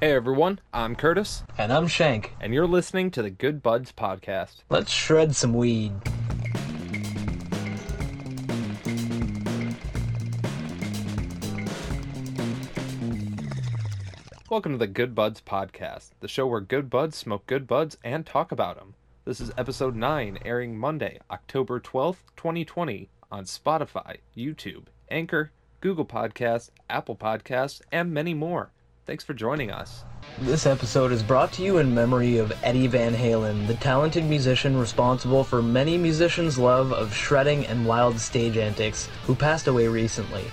Hey everyone, I'm Curtis, And I'm Shank. and you're listening to the Good Buds Podcast. Let's shred some weed. Welcome to the Good Buds Podcast, the show where good buds smoke good buds and talk about them. This is episode 9, airing Monday, October 12th, 2020, on Spotify, YouTube, Anchor, Google Podcasts, Apple Podcasts, and many more. Thanks for joining us. This episode is brought to you in memory of Eddie Van Halen, the talented musician responsible for many musicians' love of shredding and wild stage antics, who passed away recently.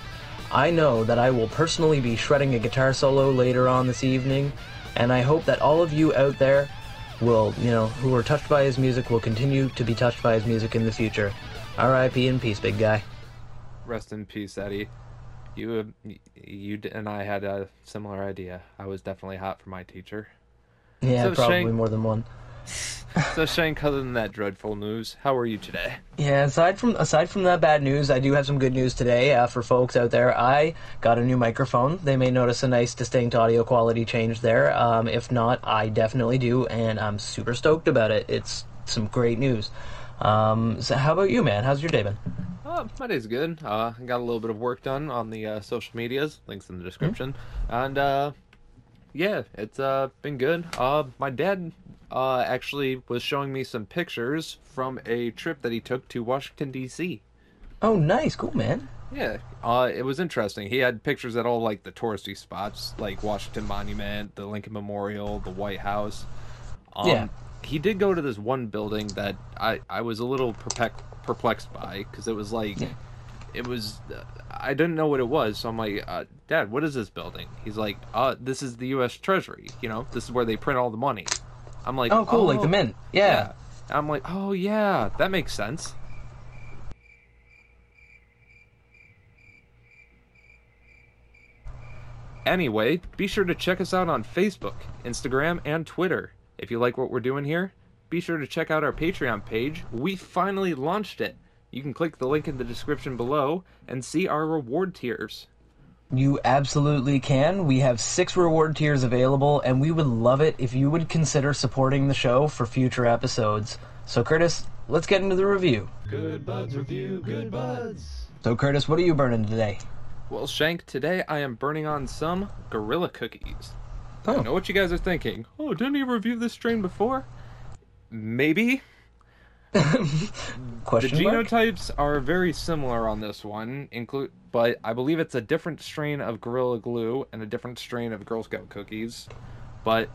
I know that I will personally be shredding a guitar solo later on this evening, and I hope that all of you out there will, you know, who are touched by his music will continue to be touched by his music in the future. R.I.P. in peace, big guy. Rest in peace, Eddie. You, you and I had a similar idea. I was definitely hot for my teacher. Yeah, So, probably Shank- more than one. So, Shane, other than that dreadful news, how are you today? Yeah, aside from aside from that bad news, I do have some good news today uh, for folks out there. I got a new microphone. They may notice a nice, distinct audio quality change there. Um, if not, I definitely do, and I'm super stoked about it. It's some great news. Um, so, how about you, man? How's your day been? Uh, my day's good. Uh, I got a little bit of work done on the uh, social medias. Links in the description. And uh, yeah, it's uh been good. Uh, my dad uh actually was showing me some pictures from a trip that he took to Washington D.C. Oh, nice, cool, man. Yeah, uh, it was interesting. He had pictures at all like the touristy spots, like Washington Monument, the Lincoln Memorial, the White House. Um, Yeah. He did go to this one building that I I was a little perplex, perplexed by because it was like, Yeah. it was, I didn't know what it was. So I'm like, uh, Dad, what is this building? He's like, uh, this is the U.S. Treasury. You know, this is where they print all the money. I'm like, Oh, cool, like the mint. Yeah. I'm like, oh yeah, that makes sense. Anyway, be sure to check us out on Facebook, Instagram, and Twitter. If you like what we're doing here, be sure to check out our Patreon page. We finally launched it. You can click the link in the description below and see our reward tiers. You absolutely can. We have six reward tiers available, and we would love it if you would consider supporting the show for future episodes. So, Curtis, let's get into the review. Good buds review, good buds. So, Curtis, what are you burning today? Well, Shank, today I am burning on some Gorilla Cookies. I Oh. know what you guys are thinking. Oh, didn't he review this strain before? Maybe. The Question mark? genotypes are very similar on this one, include, but I believe it's a different strain of Gorilla Glue and a different strain of Girl Scout cookies. But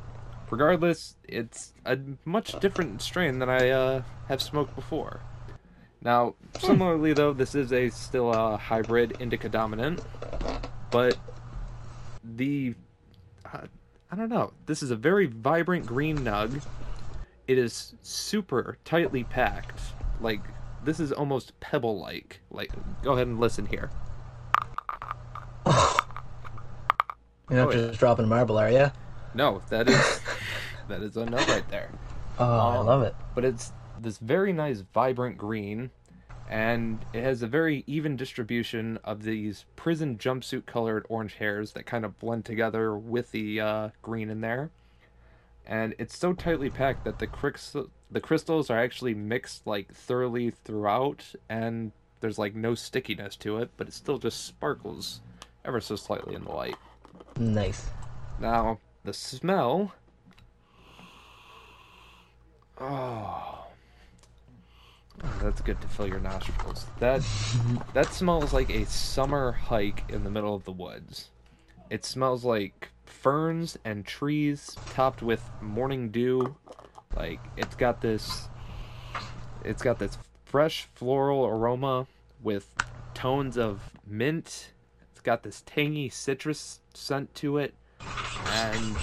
regardless, it's a much different strain than I uh, have smoked before. Now, similarly though, this is a still a hybrid indica dominant, but the I don't know. This is a very vibrant green nug. It is super tightly packed. Like this is almost pebble-like. Like go ahead and listen here. You're not Oh, yeah. just dropping marble, are you? No, that is that is a nug right there. Oh, I Um, love it. but it's this very nice vibrant green and it has a very even distribution of these prison jumpsuit colored orange hairs that kind of blend together with the uh, green in there and it's so tightly packed that the crystal the crystals are actually mixed like thoroughly throughout and there's like no stickiness to it but it still just sparkles ever so slightly in the light Nice. now, the smell. Oh. Oh, that's good to fill your nostrils. That that smells like a summer hike in the middle of the woods. It smells like ferns and trees topped with morning dew. Like it's got this it's got this fresh floral aroma with tones of mint. It's got this tangy citrus scent to it, and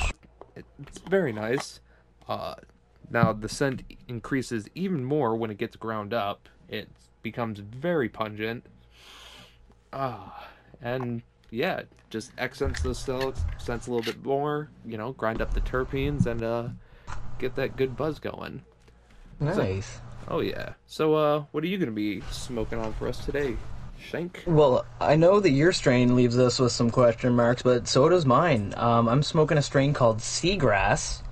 it's very nice. Uh, now the scent increases even more when it gets ground up. It becomes very pungent. Ah, and yeah, just accents the still scents a little bit more. You know, grind up the terpenes and uh, get that good buzz going. Nice. Oh yeah. So uh, what are you gonna be smoking on for us today? Shank. Well, I know that your strain leaves us with some question marks, but so does mine. Um, I'm smoking a strain called Seagrass,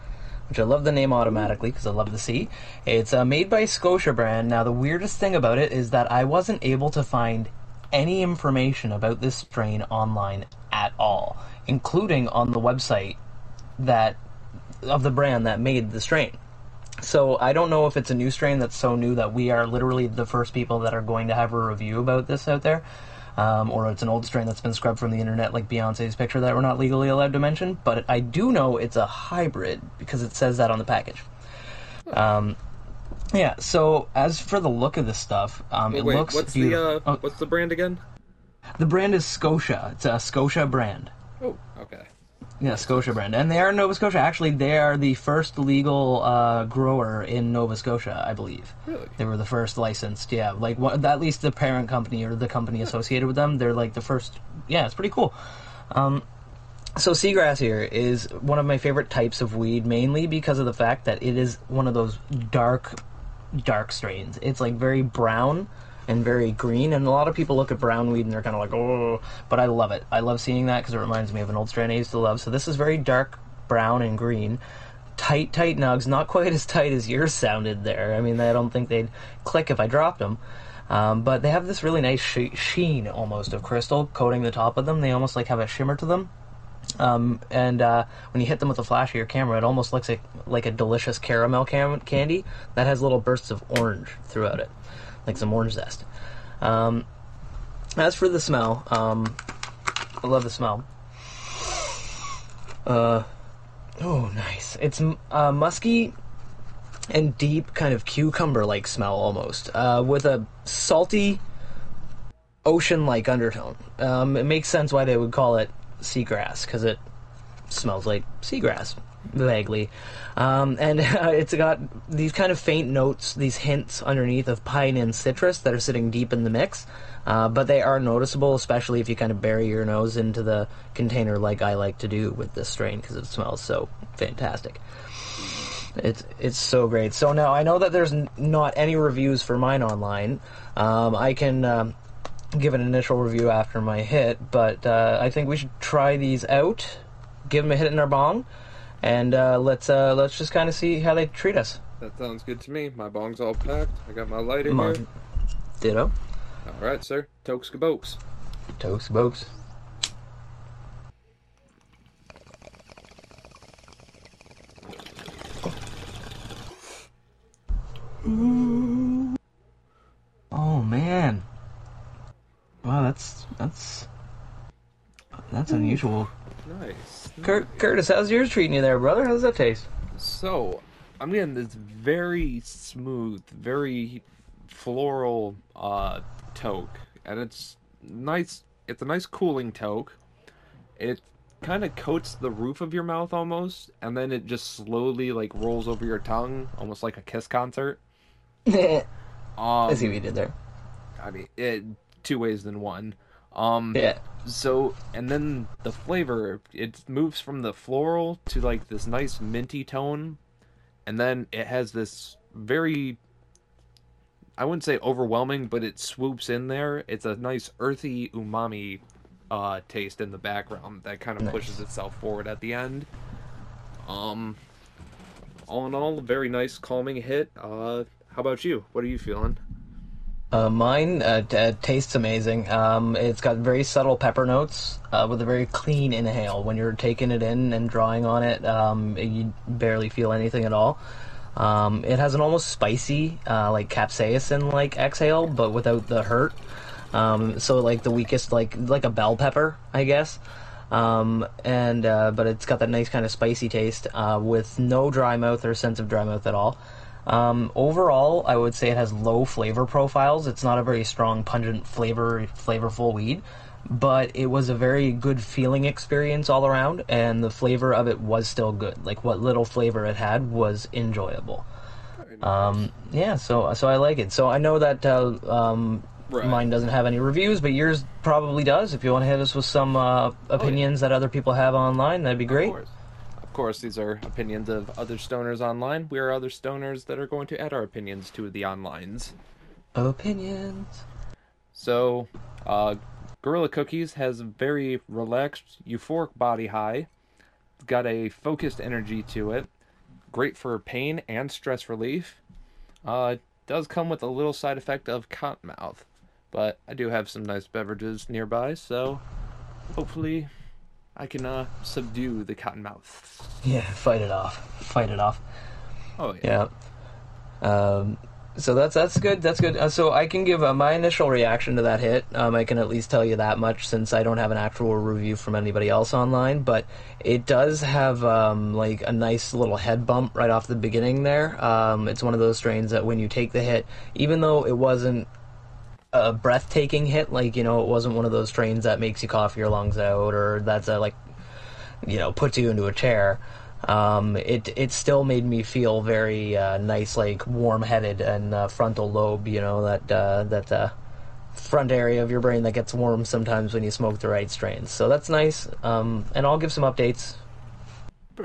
which I love the name automatically because I love the sea. It's uh, made by Scotia brand. Now, the weirdest thing about it is that I wasn't able to find any information about this strain online at all, including on the website that of the brand that made the strain. So I don't know if it's a new strain that's so new that we are literally the first people that are going to have a review about this out there, um, or it's an old strain that's been scrubbed from the internet like Beyonce's picture that we're not legally allowed to mention. But I do know it's a hybrid because it says that on the package. Um, yeah. So as for the look of this stuff, um, it wait, looks what's beautiful. the uh, what's the brand again? the brand is Scotia. It's a Scotia brand. Oh, okay. Yeah, Scotia brand, and they are in Nova Scotia. Actually, they are the first legal uh, grower in Nova Scotia, I believe. Really? They were the first licensed. Yeah, like what, at least the parent company or the company associated with them. They're like the first. Yeah, it's pretty cool. Um, so seagrass here is one of my favorite types of weed, mainly because of the fact that it is one of those dark, dark strains. It's like very brown and very green, and a lot of people look at brown weed and they're kind of like, oh, but I love it. I love seeing that because it reminds me of an old strain I used to love. So this is very dark brown and green. Tight, tight nugs, not quite as tight as yours sounded there. I mean, I don't think they'd click if I dropped them. Um, but they have this really nice sheen almost of crystal coating the top of them. They almost like have a shimmer to them. Um, and uh, when you hit them with the flash of your camera, it almost looks like, like a delicious caramel cam- candy that has little bursts of orange throughout it, like some orange zest. Um, as for the smell, um, I love the smell. Uh, oh, nice. It's uh, musky and deep, kind of cucumber-like smell almost, uh, with a salty, ocean-like undertone. Um, it makes sense why they would call it seagrass because it smells like seagrass vaguely. Um, and uh, it's got these kind of faint notes these hints underneath of pine and citrus that are sitting deep in the mix. Uh, but they are noticeable especially if you kind of bury your nose into the container like i like to do with this strain because it smells so fantastic. It's it's so great. So now I know that there's n- not any reviews for mine online. Um, I can um, give an initial review after my hit, but uh, I think we should try these out, give them a hit in our bong, and uh, let's uh, let's just kind of see how they treat us. That sounds good to me. My bong's all packed. I got my lighter Come here. Ditto. All right, sir. Tokes kabokes. Toast boats. Oh man. Wow, that's that's that's unusual. Nice. Cur- Curtis, how's yours treating you there, brother? How's that taste? So, I'm getting this very smooth, very floral uh toke, and it's nice. It's a nice cooling toke. It kind of coats the roof of your mouth almost, and then it just slowly like rolls over your tongue, almost like a Kiss concert. I Um, see what you did there. I mean, it, two ways than one. Um, Yeah. So, and then the flavor, it moves from the floral to like this nice minty tone, and then it has this very, I wouldn't say overwhelming, but it swoops in there. It's a nice earthy umami uh, taste in the background that kind of Nice. pushes itself forward at the end. Um, all in all, very nice calming hit. Uh, how about you? What are you feeling? Uh, mine uh, t- uh, tastes amazing. Um, it's got very subtle pepper notes uh, with a very clean inhale. When you're taking it in and drawing on it, um, you barely feel anything at all. Um, it has an almost spicy, uh, like capsaicin like exhale, but without the hurt. Um, so like the weakest, like like a bell pepper, I guess. Um, and uh, but it's got that nice kind of spicy taste with no dry mouth or sense of dry mouth at all. Um, overall, I would say it has low flavor profiles. It's not a very strong, pungent flavor, flavorful weed, but it was a very good feeling experience all around, and the flavor of it was still good. Like what little flavor it had was enjoyable. Um, yeah, so so I like it. So I know that uh, um, Right. mine doesn't have any reviews, but yours probably does. If you want to hit us with some uh, opinions that other people have online, that'd be great. Of course. Of course, these are opinions of other stoners online. We are other stoners that are going to add our opinions to the onlines. Opinions. So, uh, Gorilla Cookies has a very relaxed, euphoric body high. It's got a focused energy to it. Great for pain and stress relief. Uh, does come with a little side effect of cotton mouth. But I do have some nice beverages nearby, so hopefully I can uh, subdue the cotton mouth. Yeah, fight it off. Fight it off. Oh, yeah. Yeah. Um, so that's that's good. That's good. Uh, so I can give uh, my initial reaction to that hit. Um, I can at least tell you that much since I don't have an actual review from anybody else online. But it does have um, like a nice little head bump right off the beginning there. Um, it's one of those strains that when you take the hit, even though it wasn't a breathtaking hit, like you know, it wasn't one of those strains that makes you cough your lungs out or that's a, like you know puts you into a chair um, it it still made me feel very uh, nice, like warm headed and uh, frontal lobe. You know that uh, that uh, front area of your brain that gets warm sometimes when you smoke the right strains. So that's nice. Um, and I'll give some updates.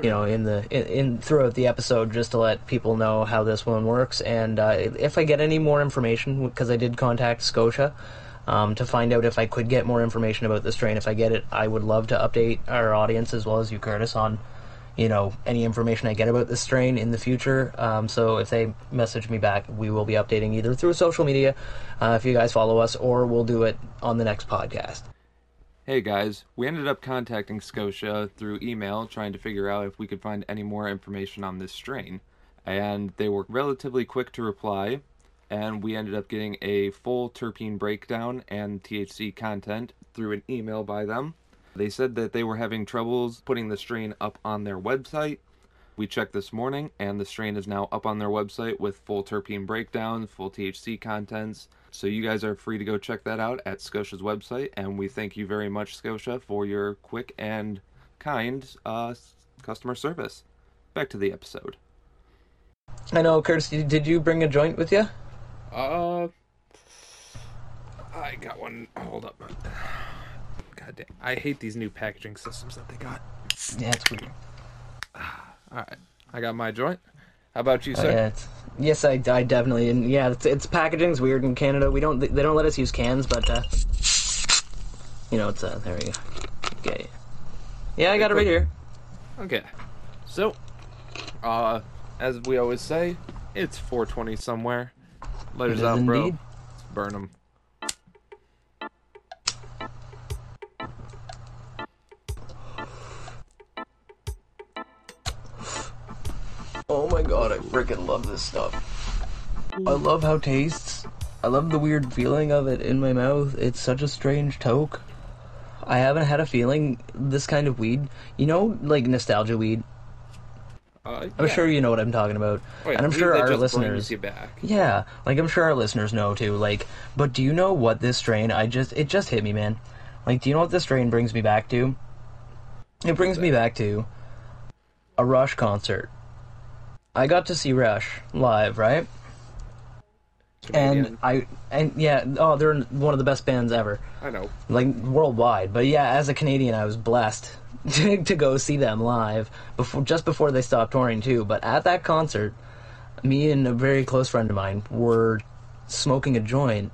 You know, in the in, in throughout the episode, just to let people know how this one works, and uh, if I get any more information, because I did contact Scotia, um, to find out if I could get more information about the strain. If I get it, I would love to update our audience as well as you, Curtis, on you know any information I get about this strain in the future. Um, so if they message me back, we will be updating either through social media, uh, if you guys follow us, or we'll do it on the next podcast. Hey guys, we ended up contacting Scotia through email trying to figure out if we could find any more information on this strain. And they were relatively quick to reply, and we ended up getting a full terpene breakdown and THC content through an email by them. They said that they were having troubles putting the strain up on their website. We checked this morning, and the strain is now up on their website with full terpene breakdown, full THC contents. So you guys are free to go check that out at Scotia's website, and we thank you very much, Scotia, for your quick and kind uh, customer service. Back to the episode. I know, Curtis. Did you bring a joint with you? Uh, I got one. Hold up. God damn. I hate these new packaging systems that they got. Yeah, it's weird. All right. I got my joint. How about you, sir? yeah, yes, I, I definitely and yeah, it's, it's packaging's weird in Canada. We don't they don't let us use cans, but uh, you know it's uh there we go. Okay. Yeah, I got it right here. Okay. So, uh, as we always say, it's 420 somewhere. Is out, bro. indeed. Let's burn them. Freaking love this stuff. I love how it tastes. I love the weird feeling of it in my mouth. It's such a strange toke. I haven't had a feeling this kind of weed. You know, like nostalgia weed. Uh, I'm yeah. sure you know what I'm talking about. Oh, yeah, and I'm sure our listeners. brings you back. Yeah, like I'm sure our listeners know too. Like, but do you know what this strain? I just it just hit me, man. Like, do you know what this strain brings me back to? It brings me back to a Rush concert. I got to see Rush live, right? Canadian. And I and yeah, oh, they're one of the best bands ever, I know. like worldwide. But yeah, as a Canadian, I was blessed to, to go see them live before just before they stopped touring too. But at that concert, me and a very close friend of mine were smoking a joint,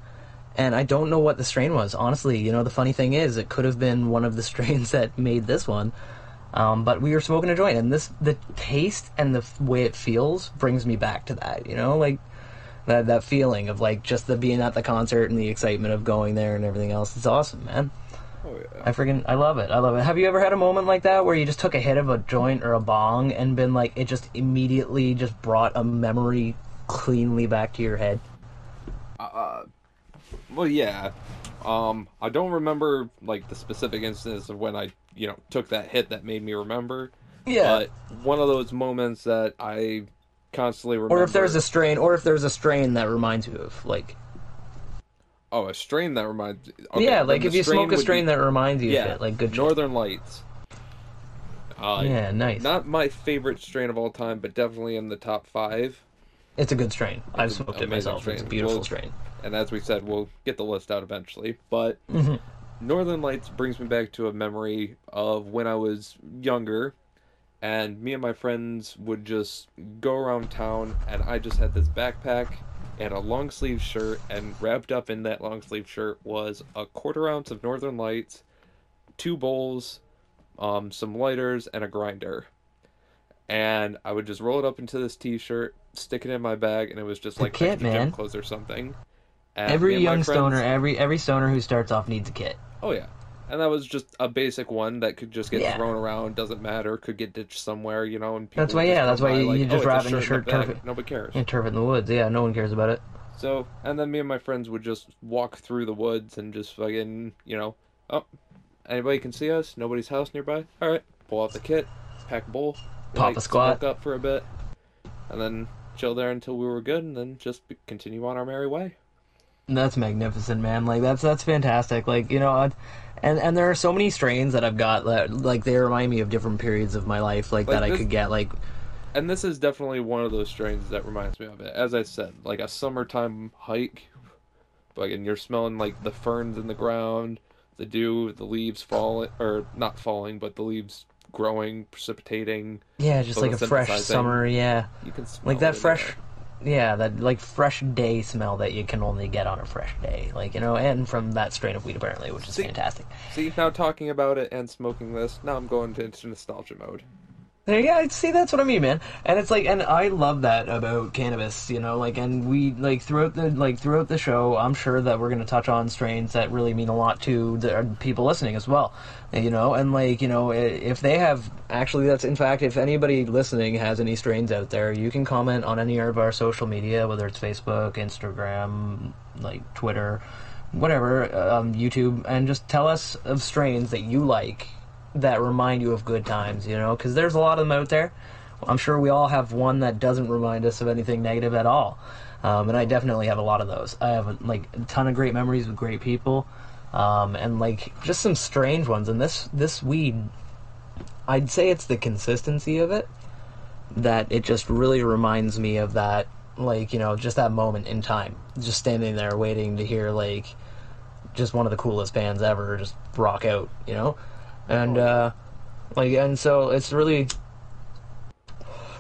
and I don't know what the strain was. Honestly, you know, the funny thing is, it could have been one of the strains that made this one. Um, but we were smoking a joint, and this the taste and the way it feels brings me back to that. You know, like that that feeling of like just the being at the concert and the excitement of going there and everything else. It's awesome, man. Oh yeah. I freaking I love it. I love it. Have you ever had a moment like that where you just took a hit of a joint or a bong and been like it just immediately just brought a memory cleanly back to your head? Uh, well, yeah. Um, I don't remember like the specific instance of when I, you know, took that hit that made me remember. Yeah. But one of those moments that I constantly remember. or if there's a strain or if there's a strain that reminds you of like oh a strain that reminds. Okay, Yeah, like if you smoke a strain be- that reminds you yeah, of it, like good. Northern Lights. Uh, Yeah, nice. Not my favorite strain of all time, but definitely in the top five. It's a good strain. I've smoked it myself. It's a strain. beautiful Well, strain. And as we said, we'll get the list out eventually. But Mm-hmm. Northern Lights brings me back to a memory of when I was younger, and me and my friends would just go around town, and I just had this backpack, and a long sleeve shirt, and wrapped up in that long sleeve shirt was a quarter ounce of Northern Lights, two bowls, um, some lighters, and a grinder. And I would just roll it up into this T-shirt, stick it in my bag, and it was just like kit, man. clothes or something. And Every young friends- stoner, every every stoner who starts off needs a kit. Oh yeah, and that was just a basic one that could just get Yeah. thrown around. Doesn't matter. Could get ditched somewhere, you know. And people That's why- yeah, that's why you- like, you "Oh, just a in a shirt turf it. Nobody cares. Yeah, turf it in the woods. Yeah, no one cares about it. So, and then me and my friends would just walk through the woods and just fucking, you know, oh, anybody can see us. Nobody's house nearby. All right, pull out the kit, pack a bowl, Pop a like, squat. smoke up for a bit, and then chill there until we were good, and then just continue on our merry way. That's magnificent, man. Like that's that's fantastic. Like you know, I- and and there are so many strains that I've got that like they remind me of different periods of my life, like, Like that I could get. Like And this is definitely one of those strains that reminds me of it. As I said, like a summertime hike, like and you're smelling like the ferns in the ground, the dew, the leaves falling, or not falling, but the leaves growing, precipitating. yeah, just like a fresh summer. Yeah, You can smell like that fresh. there. Yeah, that like fresh day smell that you can only get on a fresh day, like you know, and from that strain of weed apparently, which is See- fantastic. See, now talking about it and smoking this, now I'm going into nostalgia mode. Go. See, that's what I mean, man. And it's like, and I love that about cannabis, you know, like, and we like throughout the like throughout the show, I'm sure that we're gonna touch on strains that really mean a lot to the people listening as well, you know, and like, you know, if they have actually, that's in fact, if anybody listening has any strains out there, you can comment on any of our social media, whether it's Facebook, Instagram, like Twitter, whatever, um, YouTube, and just tell us of strains that you like that remind you of good times, you know, because there's a lot of them out there. I'm sure we all have one that doesn't remind us of anything negative at all. Um, and I definitely have a lot of those. I have like a ton of great memories with great people, um, and like just some strange ones. And this this weed, I'd say it's the consistency of it that it just really reminds me of that, like you know, just that moment in time, just standing there waiting to hear like just one of the coolest bands ever just rock out, you know, and uh, like and so it's really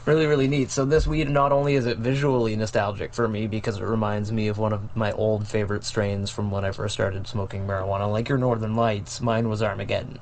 really really neat so this weed not only is it visually nostalgic for me because it reminds me of one of my old favorite strains from when i first started smoking marijuana like your northern lights mine was armageddon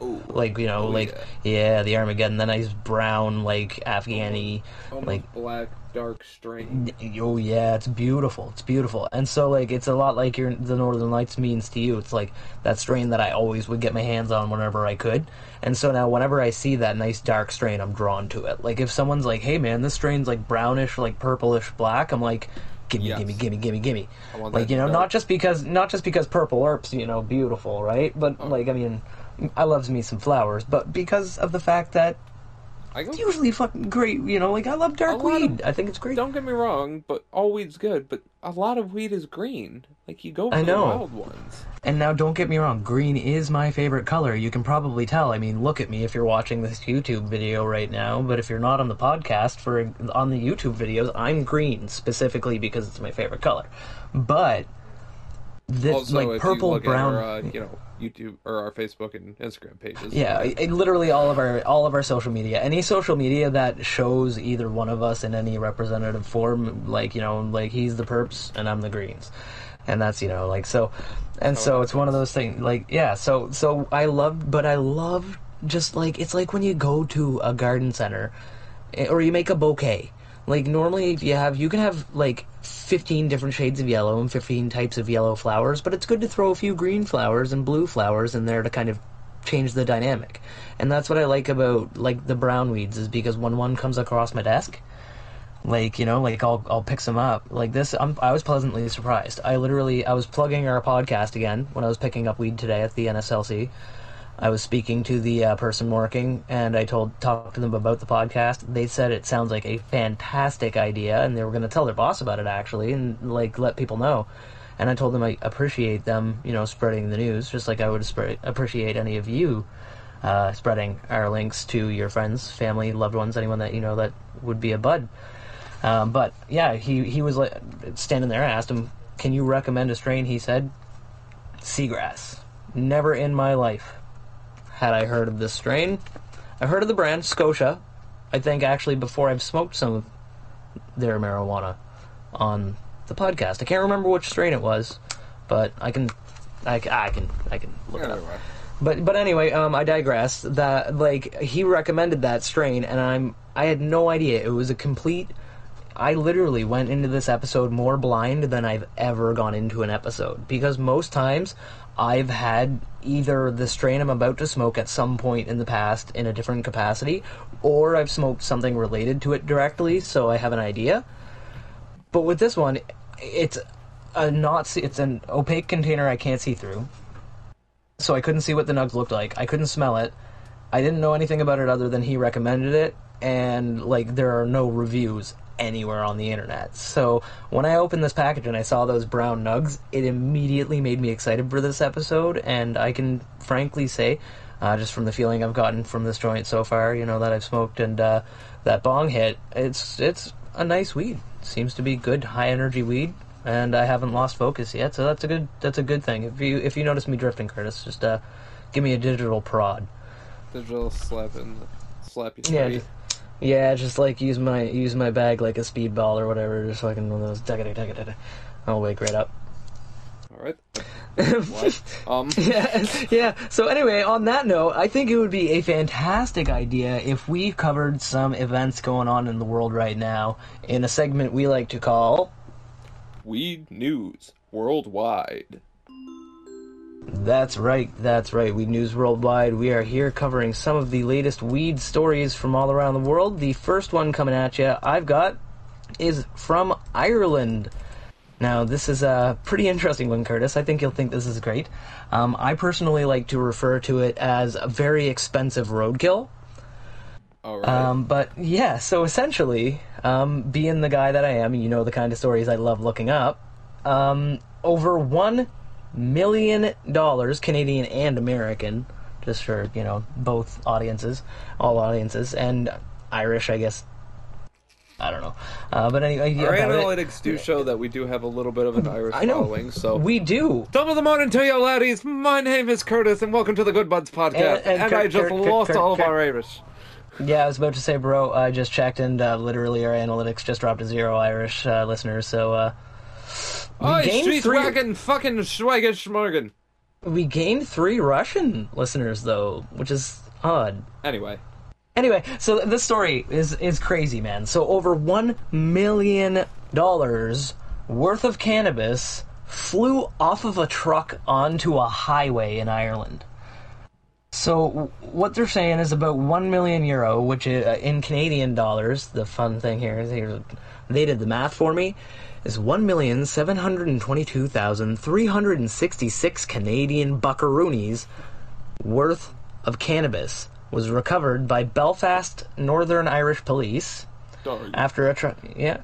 Ooh, like you know Oh, like yeah. yeah. the armageddon the nice brown like afghani almost like black, dark strain. Oh yeah, it's beautiful. It's beautiful, and so like it's a lot like your the Northern Lights means to you. It's like that strain that I always would get my hands on whenever I could, and so now whenever I see that nice dark strain, I'm drawn to it. Like if someone's like, "Hey man, this strain's like brownish, like purplish black," I'm like, "Gimme, Yes. gimme, gimme, gimme, gimme." Like you know, not just because not just because purple herbs, you know, beautiful, right? But Oh. like I mean, I loves me some flowers, but because of the fact that it's usually fucking great, you know. Like I love dark lot of- weed. I think it's great. don't get me wrong, but all weed's good. But a lot of weed is green. Like you go for I the know. wild ones. And now, don't get me wrong, green is my favorite color. You can probably tell. I mean, look at me if you're watching this YouTube video right now. But if you're not on the podcast, for on the YouTube videos, I'm green specifically because it's my favorite color. But this, Also, like purple, brown, our, uh, you know, YouTube or our Facebook and Instagram pages. yeah, literally all of our all of our social media, any social media that shows either one of us in any representative form, like you know, like he's the perps and I'm the greens, and that's you know, like so, and so it's one of those things, like yeah, so so I love, but I love just like it's like when you go to a garden center, eh, or you make a bouquet. Like normally, if you have, you can have like fifteen different shades of yellow and fifteen types of yellow flowers, but it's good to throw a few green flowers and blue flowers in there to kind of change the dynamic. And that's what I like about like the brown weeds is because when one comes across my desk, like you know, like I'll I'll pick some up. Like this, I'm I was pleasantly surprised. I literally I was plugging our podcast again when I was picking up weed today at the NSLC. I was speaking to the uh, person working, and I told talked to them about the podcast. They said it sounds like a fantastic idea, and they were going to tell their boss about it actually, and like let people know. And I told them I appreciate them, you know, spreading the news, just like I would appreciate any of you uh, spreading our links to your friends, family, loved ones, anyone that you know that would be a bud. Um, but yeah, he he was like standing there. I asked him, "Can you recommend a strain?" He said, "Seagrass." Never in my life had I heard of this strain. I've heard of the brand Scotia. I think actually before I've smoked some of their marijuana on the podcast. I can't remember which strain it was, but I can, I, I can, I can look it up. Anyway. But but anyway, um, I digress. That like he recommended that strain, and I'm I had no idea it was a complete. I literally went into this episode more blind than I've ever gone into an episode because most times I've had either the strain I'm about to smoke at some point in the past in a different capacity, or I've smoked something related to it directly, so I have an idea. But with this one, it's a not see- it's an opaque container I can't see through so I couldn't see what the nugs looked like. I couldn't smell it. I didn't know anything about it other than he recommended it, and like there are no reviews anywhere on the internet. So when I opened this package and I saw those brown nugs, it immediately made me excited for this episode, and I can frankly say, uh, just from the feeling I've gotten from this joint so far, you know that I've smoked and uh, that bong hit, it's it's a nice weed. Seems to be good high energy weed and I haven't lost focus yet, so that's a good that's a good thing. If you if you notice me drifting, Curtis, just uh, give me a digital prod. Digital slap in the slap you Yeah, just, yeah, just like use my use my bag like a speedball or whatever, just like one of those. I'll wake right up. All right. what? Um. yeah, yeah. So anyway, on that note, I think it would be a fantastic idea if we covered some events going on in the world right now in a segment we like to call Weed news worldwide. That's right, that's right. Weed News Worldwide. We are here covering some of the latest weed stories from all around the world. The first one coming at you, I've got, is from Ireland. Now, this is a pretty interesting one, Curtis. I think you'll think this is great. Um, I personally like to refer to it as a very expensive roadkill. All right. Um, but yeah, so essentially, um, being the guy that I am, you know the kind of stories I love looking up. Um, over one million dollars, Canadian and American, just for you know both audiences, all audiences, and Irish, I guess. I don't know, uh, but anyway, Our about it- analytics do show that we do have a little bit of an Irish I know following. So we do. Of the morning to you, laddies. My name is Curtis, and welcome to the Good Buds podcast. And- and And, Kurt- I just Kurt- lost Kurt- all of our Irish. Yeah, I was about to say, bro. I just checked, and uh, literally our analytics just dropped to zero Irish uh, listeners. So gained street three- wagon, fucking schmorgen. we gained three Russian listeners though, which is odd. Anyway, Anyway, so this story is is crazy, man. So over one million dollars worth of cannabis flew off of a truck onto a highway in Ireland. So what they're saying is about one million euro, which is, uh, in Canadian dollars. The fun thing here is here, they did the math for me. Is one million seven hundred and twenty-two thousand three hundred and sixty-six Canadian buckaroonies worth of cannabis was recovered by Belfast Northern Irish Police sorry. after a truck. Yeah,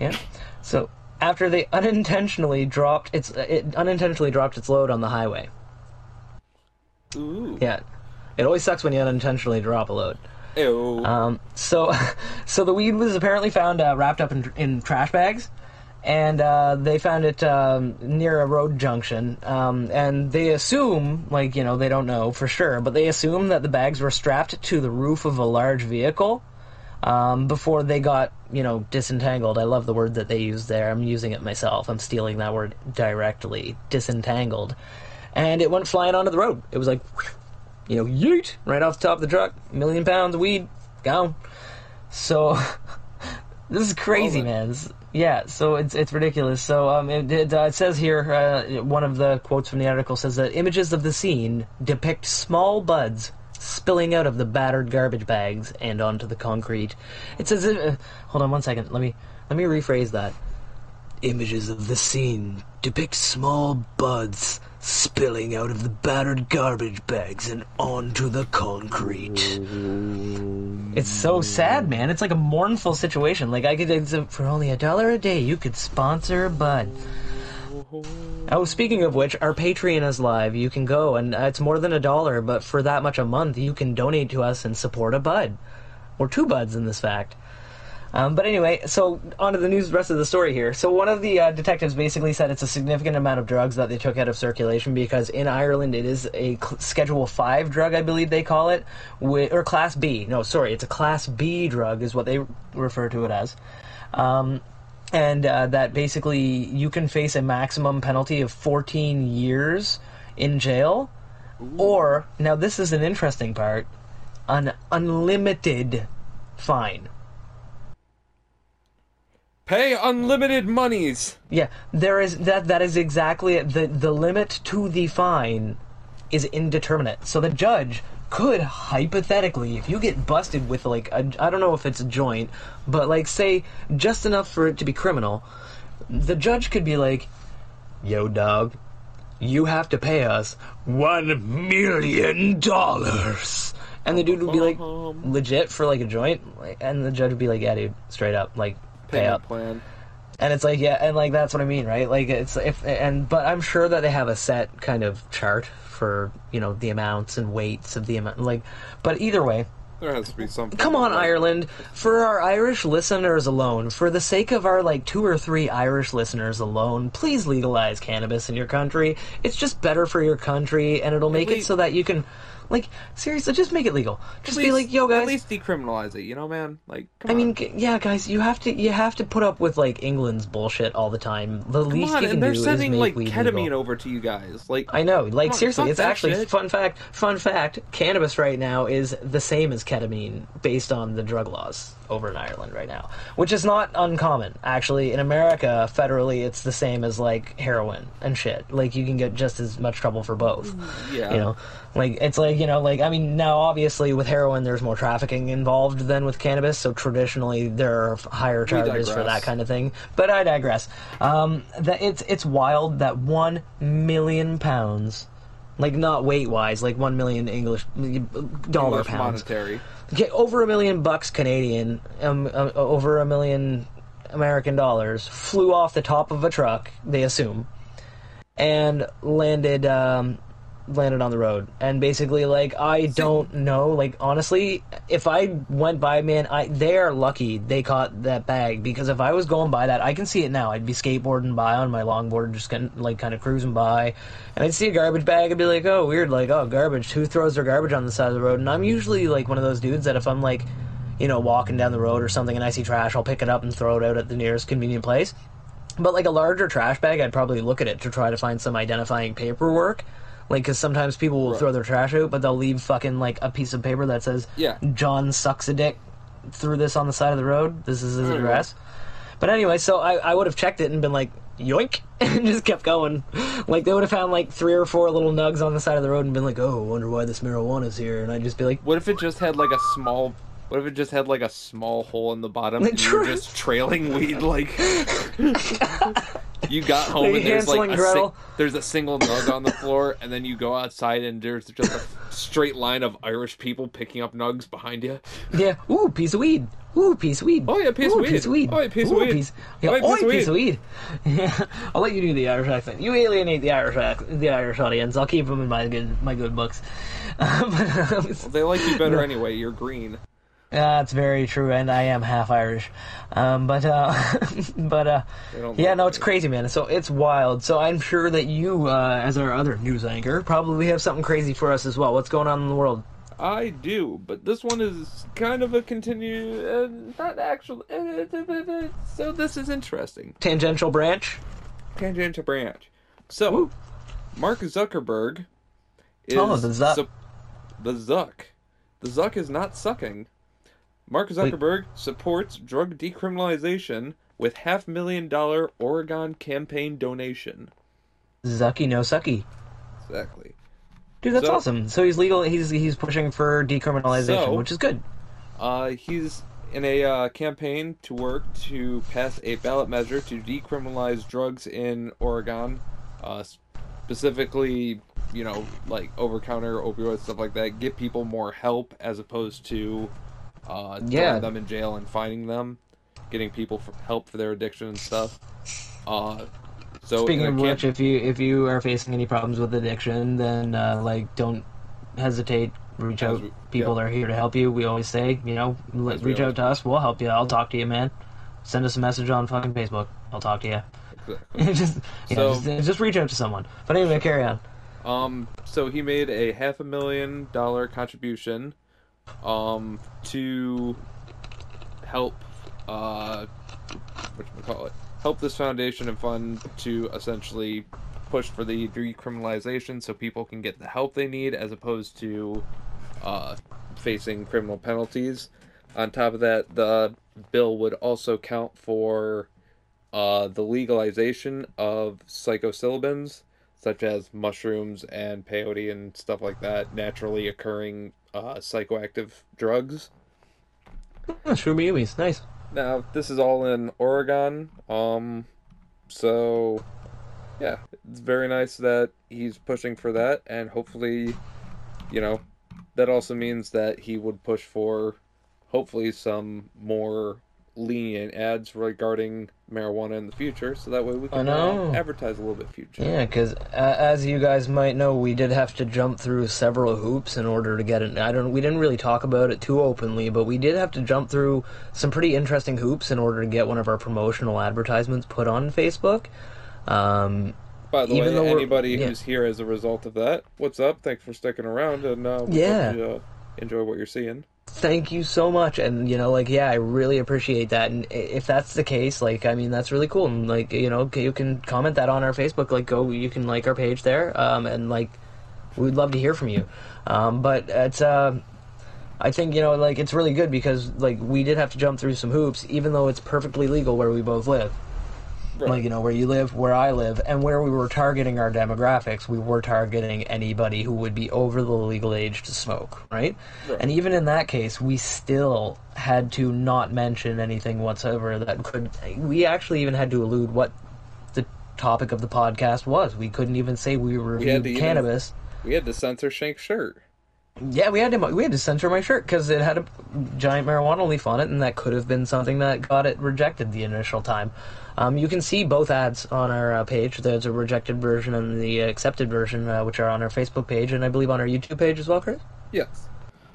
yeah. So after they unintentionally dropped its it unintentionally dropped its load on the highway. Ooh. Yeah, it always sucks when you unintentionally drop a load. Ew. Um, so, so the weed was apparently found uh, wrapped up in, in trash bags, and uh, they found it um, near a road junction. Um, and they assume, like you know, they don't know for sure, but they assume that the bags were strapped to the roof of a large vehicle um, before they got, you know, disentangled. I love the word that they used there. I'm using it myself. I'm stealing that word directly. Disentangled, and it went flying onto the road. It was like you know, yeet, right off the top of the truck, million pounds of weed, gone. So, this is crazy, man. This- yeah, so it's it's ridiculous. So, um, it, it, uh, it says here, uh, one of the quotes from the article says that images of the scene depict small buds spilling out of the battered garbage bags and onto the concrete. It says, uh, hold on one second. Let me let me rephrase that. Images of the scene depict small buds spilling out of the battered garbage bags and onto the concrete. It's so sad, man. It's like a mournful situation. Like I could a- for only a dollar a day, you could sponsor a bud. Oh, speaking of which, our Patreon is live. You can go, and uh, it's more than a dollar, but for that much a month, you can donate to us and support a bud, or two buds in this fact. Um, but anyway, so on to the news, rest of the story here. So one of the uh, detectives basically said it's a significant amount of drugs that they took out of circulation because in Ireland it is a cl- Schedule Five drug, I believe they call it, wi- or Class B. No, sorry, it's a Class B drug is what they refer to it as. Um, and uh, that basically you can face a maximum penalty of 14 years in jail, or now this is an interesting part, an unlimited fine. Pay unlimited monies. Yeah, there is that. That is exactly it. the the limit to the fine is indeterminate. So the judge could hypothetically, if you get busted with like a, I don't know if it's a joint, but like say just enough for it to be criminal, the judge could be like, "Yo, dog, you have to pay us one million dollars." And the dude would be like, Um. legit for like a joint, and the judge would be like, "Yeah, dude, straight up, like, pay up." plan. And it's like, yeah, and like that's what I mean, right? Like it's if and but I'm sure that they have a set kind of chart for you know the amounts and weights of the amount, like. But either way, There has to be something. come on, Ireland, for our Irish listeners alone, for the sake of our like two or three Irish listeners alone, please legalize cannabis in your country. It's just better for your country, and it'll make it so that you can, like, seriously, just make it legal. Just At be like, yo, guys, At least decriminalize it, you know, man. Like, come I mean, on. g- yeah, guys, you have to you have to put up with like England's bullshit all the time. The come least on, you can and they're do sending is make like weed ketamine legal. over to you guys. Like, I know, like on, seriously, it's actually shit. fun fact. Fun fact: cannabis right now is the same as ketamine based on the drug laws over in Ireland right now, which is not uncommon. Actually, in America, federally, it's the same as like heroin and shit. Like you can get just as much trouble for both. yeah, You know, like it's like you know, like I mean, now obviously with heroin, there's more trafficking involved than with cannabis, so traditionally there are higher charges for that kind of thing. But I digress. Um, that it's it's wild that one million pounds, like not weight wise, like one million English dollar English pounds, monetary. Okay, over a million bucks Canadian, um, uh, over a million American dollars, flew off the top of a truck. They assume, and landed um, landed on the road. And basically, like I don't know, like honestly, if I went by, man, I they are lucky they caught that bag because if I was going by that, I can see it now. I'd be skateboarding by on my longboard, just kind like kind of cruising by, and I'd see a garbage bag and be like, oh weird, like oh garbage. Who throws their garbage on the side of the road? And I'm usually like one of those dudes that if I'm like you know, walking down the road or something and I see trash, I'll pick it up and throw it out at the nearest convenient place. But like a larger trash bag, I'd probably look at it to try to find some identifying paperwork. Like, because sometimes people will Right. throw their trash out, but they'll leave fucking like a piece of paper that says, Yeah. John sucks a dick threw this on the side of the road. This is his Mhm. address. But anyway, so I, I would have checked it and been like, yoink, and just kept going. Like, they would have found like three or four little nugs on the side of the road and been like, oh, wonder why this marijuana's here. And I'd just be like, What if it just had like a small? What if it just had like a small hole in the bottom? Like, and you were just trailing weed like. you got home and there's like a Gretel. there's a single nug on the floor, and then you go outside and there's just a straight line of Irish people picking up nugs behind you. Yeah. Ooh, piece of weed. Ooh, piece of weed. Oh, yeah, piece of Ooh, weed. Piece of weed. Oh, yeah, piece of weed. Piece, yeah, Oh, piece of piece of weed. Yeah. I'll let you do the Irish accent. You alienate the Irish ac- the Irish audience. I'll keep them in my good my good books. Um, They like you better anyway. You're green. That's very true, and I am half Irish. Um, but uh, but uh, yeah, no, it's you. crazy, man. So it's wild. So I'm sure that you, uh, as our other news anchor, probably have something crazy for us as well. What's going on in the world? I do, but this one is kind of a continue, uh, not actual. Uh, uh, uh, uh, so this is interesting. Tangential branch. Tangential branch. So, Woo. Mark Zuckerberg is Oh, the Zuck. sup- the Zuck. The Zuck is not sucking. Mark Zuckerberg supports drug decriminalization with half million dollar Oregon campaign donation. Zucky no sucky. Exactly. Dude, that's So- awesome. So he's legal. He's he's pushing for decriminalization, So- which is good. Uh, he's in a uh, campaign to work to pass a ballot measure to decriminalize drugs in Oregon, uh, specifically, you know, like over-counter opioids stuff like that. Get people more help as opposed to uh, Yeah. them in jail and fining them. Getting people for help for their addiction and stuff. Uh, so Speaking of which, if you if you are facing any problems with addiction, then uh, like don't hesitate. Reach out. we- People yeah. are here to help you. We always say, you know, As reach out to us. We'll help you. I'll talk to you, man. Send us a message on fucking Facebook. I'll talk to you. Exactly. just, yeah, So- just just reach out to someone. But anyway, carry on. Um, so he made a half a million dollar contribution, um, to help, uh, what call it, help this foundation and fund to essentially push for the decriminalization so people can get the help they need as opposed to uh, facing criminal penalties. On top of that, the bill would also count for uh, the legalization of psilocybins, such as mushrooms and peyote and stuff like that, naturally occurring uh, psychoactive drugs. Oh, Shroomy nice. Now, this is all in Oregon, um, so yeah, it's very nice that he's pushing for that, and hopefully, you know, that also means that he would push for hopefully some more lenient ads regarding marijuana in the future, so that way we can uh, advertise a little bit future. Yeah, because uh, as you guys might know, we did have to jump through several hoops in order to get it. I don't. We didn't really talk about it too openly, but we did have to jump through some pretty interesting hoops in order to get one of our promotional advertisements put on Facebook. Um, by the way, anybody yeah. who's here as a result of that, what's up? Thanks for sticking around, and uh, yeah, you, uh, enjoy what you're seeing. Thank you so much, and you know, like, yeah, I really appreciate that. And if that's the case, like, I mean, that's really cool. And like, you know, you can comment that on our Facebook. Like, go, you can like our page there, um, and like, we'd love to hear from you. Um, but it's, uh, I think you know, like, it's really good because like we did have to jump through some hoops, even though it's perfectly legal where we both live. Right. Like, you know, where you live, where I live, and where we were targeting our demographics, we were targeting anybody who would be over the legal age to smoke, right? right? And even in that case, we still had to not mention anything whatsoever that could. We actually even had to elude what the topic of the podcast was. We couldn't even say we reviewed we cannabis. Even, we had to censor Shank's shirt. Yeah, we had to we had to censor my shirt because it had a giant marijuana leaf on it, and that could have been something that got it rejected the initial time. Um, you can see both ads on our uh, page. There's a rejected version and the accepted version, uh, which are on our Facebook page and I believe on our YouTube page as well, Chris. Yes.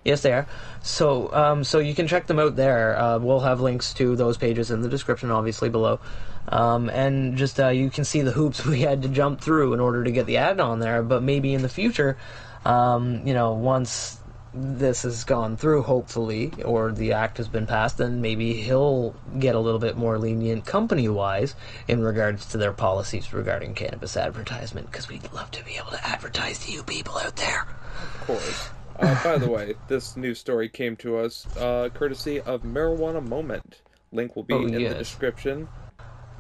Yes, they are. So, um, so you can check them out there. Uh, we'll have links to those pages in the description, obviously below, um, and just uh, you can see the hoops we had to jump through in order to get the ad on there. But maybe in the future, um, you know, once this has gone through, hopefully, or the act has been passed, then maybe he'll get a little bit more lenient company wise in regards to their policies regarding cannabis advertisement, because we'd love to be able to advertise to you people out there. Of course. Uh, by the way, this news story came to us uh, courtesy of Marijuana Moment. Link will be oh, in yes. the description.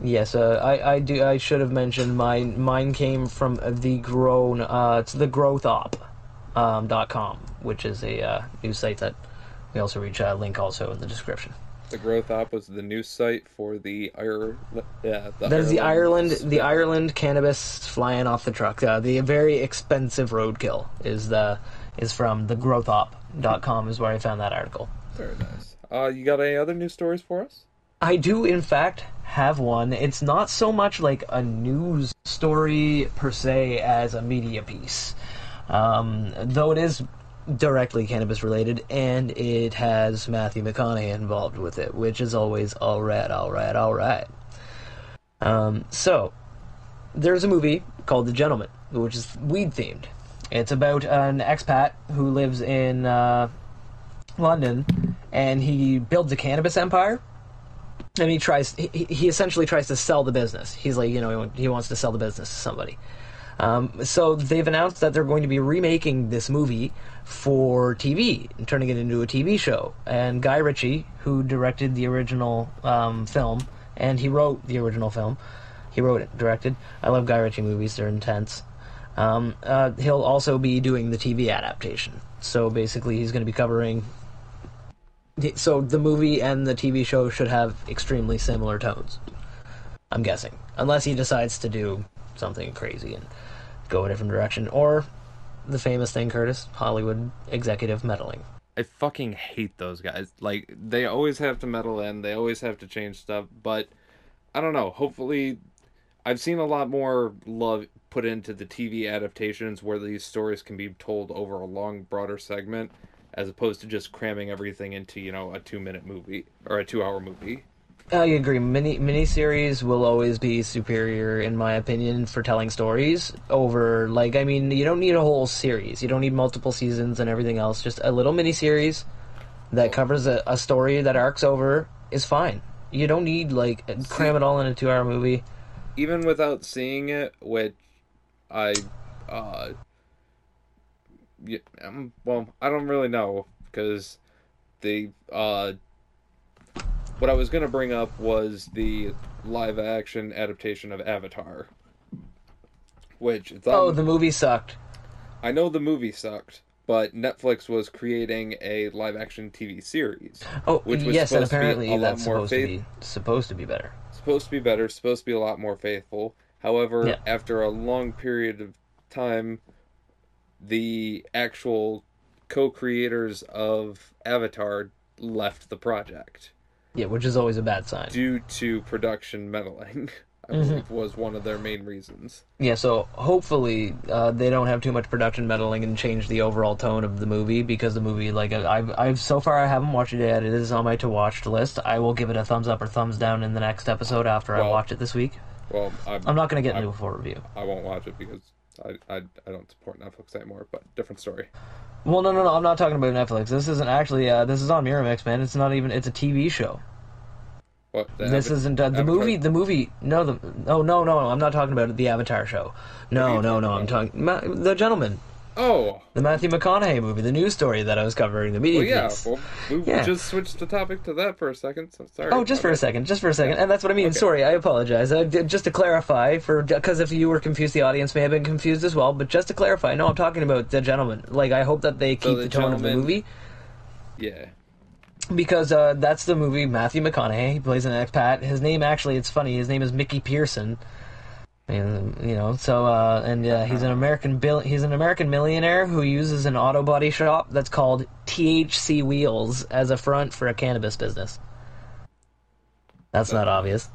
Yes, uh, I, I do. I should have mentioned mine. Mine came from the grown. Uh, it's the growth op um, .com, which is a uh, news site that we also reach a link also in the description. The Growth Op was the news site for the Ireland. Yeah, the that is the Ireland. The Ireland cannabis flying off the truck. Uh, the very expensive roadkill is the is from the growthop.com is where I found that article. Very nice. Uh, you got any other news stories for us? I do, in fact, have one. It's not so much like a news story per se as a media piece um, though it is directly cannabis related, and it has Matthew McConaughey involved with it, which is always all right, all right, all right. Um, so there's a movie called The Gentlemen, which is weed themed. It's about an expat who lives in uh, London, and he builds a cannabis empire. And he tries, he, he essentially tries to sell the business. He's like, you know, he wants to sell the business to somebody. Um, so they've announced that they're going to be remaking this movie for TV and turning it into a TV show. And Guy Ritchie, who directed the original um, film, and he wrote the original film, he wrote it, directed. I love Guy Ritchie movies; they're intense. Um, uh, he'll also be doing the TV adaptation. So basically, he's going to be covering. So the movie and the TV show should have extremely similar tones. I'm guessing, unless he decides to do something crazy and go a different direction. Or the famous thing, Curtis, Hollywood executive meddling. I fucking hate those guys. Like they always have to meddle in, they always have to change stuff, but I don't know. Hopefully I've seen a lot more love put into the TV adaptations where these stories can be told over a long broader segment as opposed to just cramming everything into, you know, a 2-minute movie or a 2-hour movie. I agree. Mini miniseries will always be superior, in my opinion, for telling stories over like I mean, you don't need a whole series. You don't need multiple seasons and everything else. Just a little miniseries that covers a, a story that arcs over is fine. You don't need like cram it all in a two-hour movie. even without seeing it, which I, uh, yeah, um, well, I don't really know because the uh, what I was gonna bring up was the live action adaptation of Avatar, which it's Oh, the movie sucked. I know the movie sucked, but Netflix was creating a live action TV series. Oh, Which was yes, and to apparently a lot more supposed to be supposed to be better. supposed to be better, supposed to be a lot more faithful. However, Yeah. after a long period of time, the actual co-creators of Avatar left the project Yeah, which is always a bad sign. due to production meddling. I Mm-hmm. believe was one of their main reasons. Yeah, so hopefully uh, they don't have too much production meddling and change the overall tone of the movie because the movie, like I've, I've so far I haven't watched it yet. It is on my to watch list. I will give it a thumbs up or thumbs down in the next episode after I watch it this week. Well, I, I'm not going to get I- into a full review. I won't watch it because I, I I don't support Netflix anymore. But different story. Well, no, no, no. I'm not talking about Netflix. This isn't actually. Uh, this is on Miramax, man. It's not even. It's a TV show. What the This Ava- isn't uh, the Avatar- movie. The movie. No, the. Oh no, no, no. I'm not talking about the Avatar show. No, no, no. I'm talking the gentleman, Oh, the Matthew McConaughey movie, the news story that I was covering, the media well, yeah. piece. Well, we Yeah. just switched the topic to that for a second. So sorry. Oh, just for a second, just for a second, and that's what I mean. Okay. Sorry, I apologize. D- just to clarify, for because if you were confused, the audience may have been confused as well. But just to clarify, no, I'm talking about the gentleman. Like, I hope that they So keep The the tone of the movie Yeah. because uh, that's the movie. Matthew McConaughey he plays an expat. His name actually, it's funny. His name is Mickey Pearson. And you know, so uh, and uh, he's an American bill. He's an American millionaire who uses an auto body shop that's called THC Wheels as a front for a cannabis business. That's not obvious.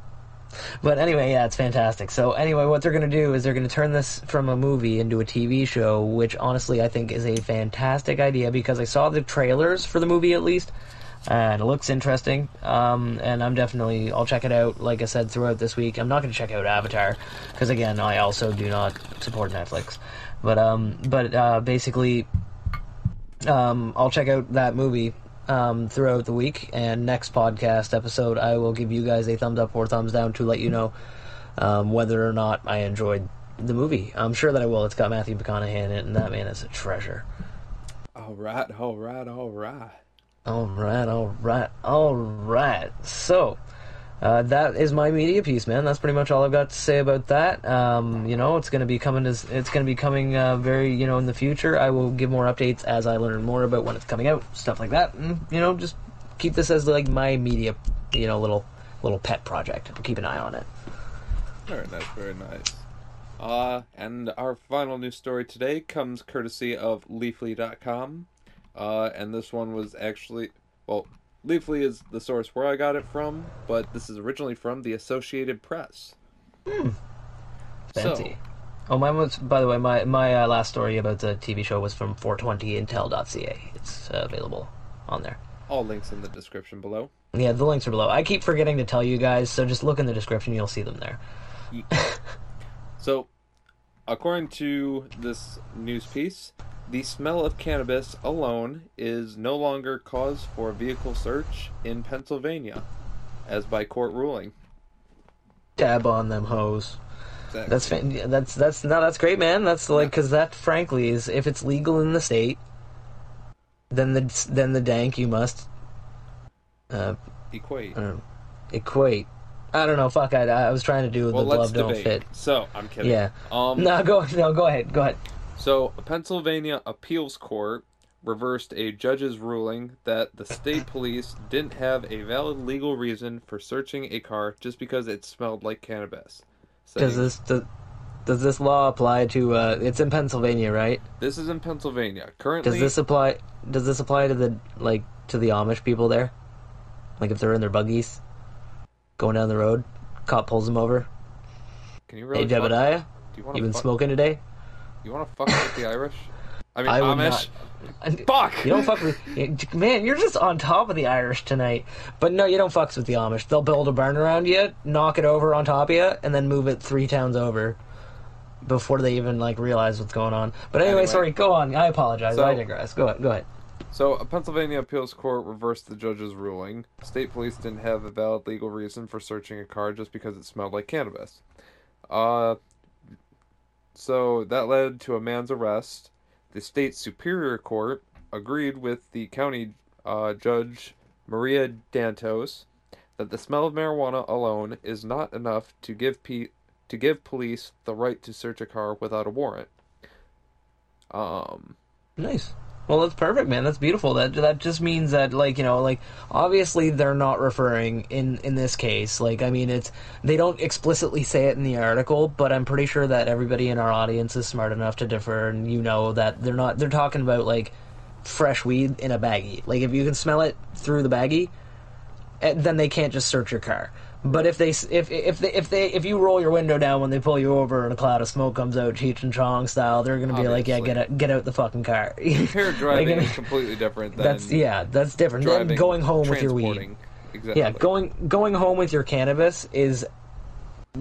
But anyway, yeah, it's fantastic. So anyway, what they're going to do is they're going to turn this from a movie into a TV show, which honestly I think is a fantastic idea because I saw the trailers for the movie at least, and it looks interesting. Um, and I'm definitely I'll check it out. Like I said throughout this week, I'm not going to check out Avatar because again, I also do not support Netflix. But um, but uh, basically, um, I'll check out that movie um, throughout the week. And next podcast episode, I will give you guys a thumbs up or thumbs down to let you know um, whether or not I enjoyed the movie. I'm sure that I will. It's got Matthew McConaughey in it, and that man is a treasure. All right. All right. All right. All right, all right, all right. So, uh, that is my media piece, man. That's pretty much all I've got to say about that. Um, you know, it's going to be coming as it's going to be coming uh, very, you know, in the future. I will give more updates as I learn more about when it's coming out, stuff like that. And, you know, just keep this as like my media, you know, little little pet project. I'll keep an eye on it. Very nice. Very nice. Uh, and our final news story today comes courtesy of Leafly.com. Uh, and this one was actually, well, Leafly is the source where I got it from, but this is originally from the Associated Press. Hmm. Fancy. Oh, mine was. By the way, my my uh, last story about the TV show was from 420intel.ca. It's uh, available on there. All links in the description below. Yeah, the links are below. I keep forgetting to tell you guys, so just look in the description. You'll see them there. So, according to this news piece, the smell of cannabis alone is no longer cause for vehicle search in Pennsylvania, as by court ruling. Dab on them hoes. Exactly. That's fan- that's that's no, that's great, man. That's like because that, frankly, is if it's legal in the state, then the then the dank you must uh, equate. Know, equate. I don't know. Fuck. I, I was trying to do Well, the glove don't debate. fit. So, I'm kidding. Yeah. Um. No, go no. Go ahead. Go ahead. So, a Pennsylvania appeals court reversed a judge's ruling that the state police didn't have a valid legal reason for searching a car just because it smelled like cannabis. Does this does, does this law apply to? Uh, it's in Pennsylvania, right? This is in Pennsylvania. Currently, Does this apply? Does this apply to the like to the Amish people there? Like if they're in their buggies, going down the road, cop pulls him over. can you really hey Jebediah, Do you want you been fuck, smoking today? You want to fuck with the Irish? I mean I would Amish. not. Fuck. You don't fuck with man. You're just on top of the Irish tonight. But no, you don't fucks with the Amish. They'll build a barn around you, knock it over on top of you, and then move it three towns over before they even like realize what's going on. But anyway, Anyway. sorry. Go on. I apologize. So- I digress. Go ahead. Go ahead. So, a Pennsylvania appeals court reversed the judge's ruling. State police didn't have a valid legal reason for searching a car just because it smelled like cannabis. Uh, so that led to a man's arrest. The state superior court agreed with the county uh, judge Maria Dantos that the smell of marijuana alone is not enough to give pe- to give police the right to search a car without a warrant. Um, Nice. Well, that's perfect, man. That's beautiful. That that just means that, like, you know, like obviously they're not referring in in this case. Like, I mean, it's they don't explicitly say it in the article, but I'm pretty sure that everybody in our audience is smart enough to differ, and you know that they're not. They're talking about like fresh weed in a baggie. Like, if you can smell it through the baggie, eh, then they can't just search your car. But if they if if they if they if you roll your window down when they pull you over and a cloud of smoke comes out Cheech and Chong style, they're gonna be like, yeah, get out, get out the fucking car. Impaired driving Like, is completely different than that's yeah, that's different. Than going home with your weed. Exactly. Yeah, going going home with your cannabis is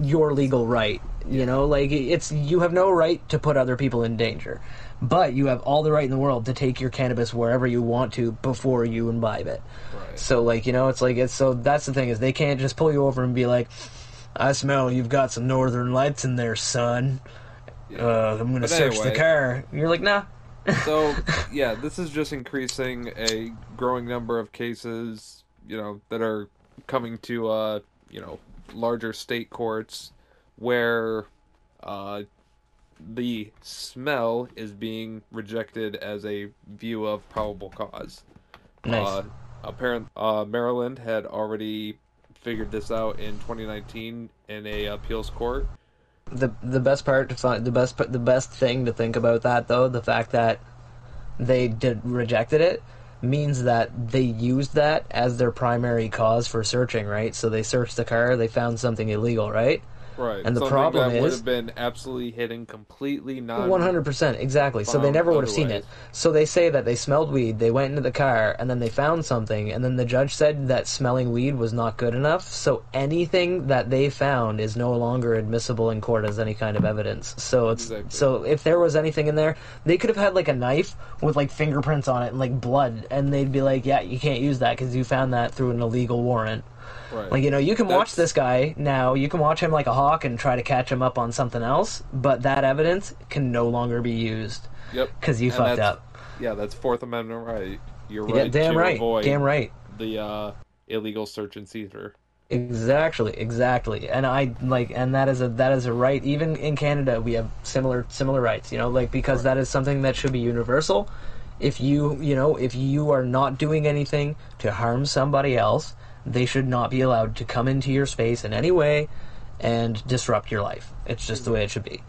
your legal right. You know, like it's you have no right to put other people in danger, but you have all the right in the world to take your cannabis wherever you want to before you imbibe it. Right. So like you know, it's like it's so that's the thing is they can't just pull you over and be like, "I smell you've got some northern lights in there, son. Uh, I'm gonna But search the car." And you're like, "Nah." So yeah, this is just increasing a growing number of cases, you know, that are coming to uh, you know, larger state courts where uh the smell is being rejected as a view of probable cause. Nice. Uh, apparent uh, Maryland had already figured this out in 2019 in a appeals court. the the best part to find the best the best thing to think about that though the fact that they did rejected it means that they used that as their primary cause for searching right so they searched the car they found something illegal right Right. And the Something problem that would is- have been absolutely hidden completely non One hundred percent, exactly. So they found never would have seen it. So they say that they smelled weed, they went into the car, and then they found something, and then the judge said that smelling weed was not good enough. So anything that they found is no longer admissible in court as any kind of evidence. So it's Exactly. so if there was anything in there, they could have had like a knife with like fingerprints on it and like blood, and they'd be like, "Yeah, you can't use that because you found that through an illegal warrant." Right. Like you know, you can watch this guy now. You can watch him like a hawk and try to catch him up on something else, but that evidence can no longer be used Yep. because you And fucked up. Yeah, that's Fourth Amendment right. You're Yeah, right damn to right, damn right. the uh, illegal search and seizure. Exactly, exactly. And I like, and that is a that is a right. Even in Canada, we have similar similar rights. You know, like because that is something that should be universal. If you you know if you are not doing anything to harm somebody else, they should not be allowed to come into your space in any way and disrupt your life. It's just the way it should be.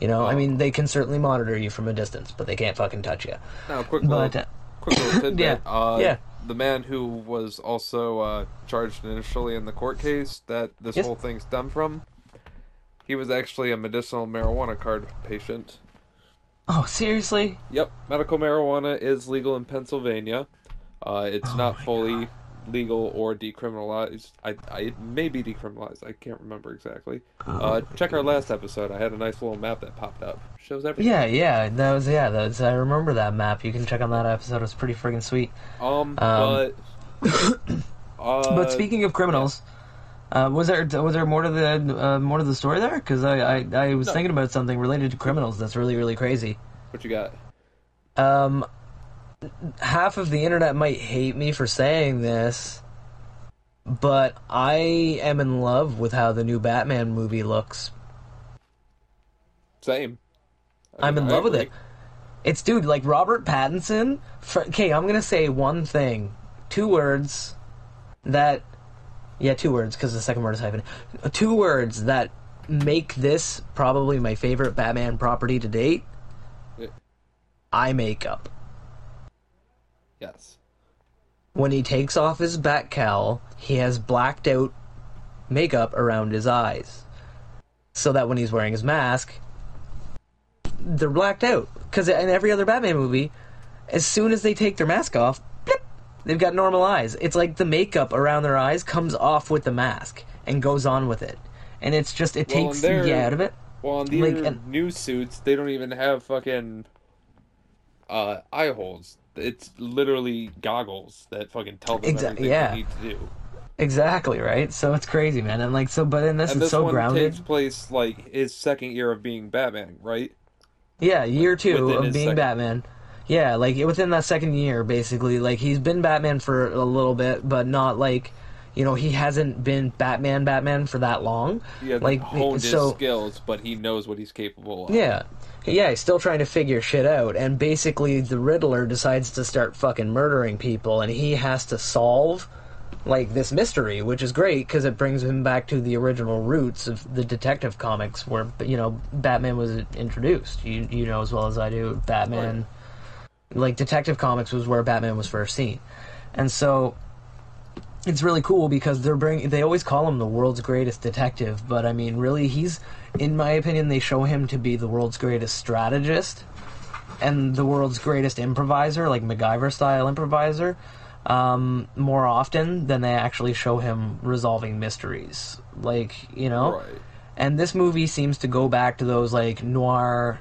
You know, I mean, they can certainly monitor you from a distance, but they can't fucking touch you. Now, quick But little, uh, quick little tidbit. Yeah, Uh, yeah. The man who was also uh, charged initially in the court case that this Yes. whole thing stemmed from, he was actually a medicinal marijuana card patient. oh, seriously? Yep, medical marijuana is legal in Pennsylvania. Uh, it's Oh not fully legal or decriminalized. I, I it may be decriminalized. I can't remember exactly. Oh Uh, check our last episode. I had a nice little map that popped up. Shows everything. Yeah, yeah. That was yeah. That was, I remember that map. You can check on that episode. It was pretty friggin' sweet. Um, Um, but. uh, But speaking of criminals, uh, was there was there more to the uh, more to the story there? Because I, I I was No. thinking about something related to criminals that's really really crazy. what you got? Um, half of the internet might hate me for saying this, but I am in love with how the new Batman movie looks. Same. I I'm mean, in I love with it. It's dude like Robert Pattinson. fr- Okay, I'm gonna say one thing, two words that, yeah, two words because the second word is hyphen. Two words that make this probably my favorite Batman property to date. Yeah. Eye makeup. Yes. When he takes off his bat cowl, he has blacked out makeup around his eyes, so that when he's wearing his mask, they're blacked out. Because in every other Batman movie, as soon as they take their mask off, blip, they've got normal eyes. It's like the makeup around their eyes comes off with the mask and goes on with it, and it's just it Well, takes the out of it. Well, on these Like, new suits, they don't even have fucking uh, eye holes. It's literally goggles that fucking tell them Exa- everything yeah. they need to do. Exactly right. So it's crazy, man. And like so, but in this, And it's this so one grounded. takes place like his second year of being Batman, right? Yeah, year two of being second- Batman. Yeah, like within that second year, basically, like he's been Batman for a little bit, but not like, you know, he hasn't been Batman Batman for that long. He hasn't like honed so, his skills, but he knows what he's capable of. Yeah. Yeah, he's still trying to figure shit out, and basically the Riddler decides to start fucking murdering people, and he has to solve, like, this mystery, which is great because it brings him back to the original roots of the detective comics where, you know, Batman was introduced. You, you know as well as I do, Batman, oh, like, Detective Comics was where Batman was first seen. And so it's really cool because they're bring they always call him the world's greatest detective, but I mean, really, he's in my opinion they show him to be the world's greatest strategist and the world's greatest improviser, like MacGyver style improviser, um, more often than they actually show him resolving mysteries. Like you know, Right. and this movie seems to go back to those like noir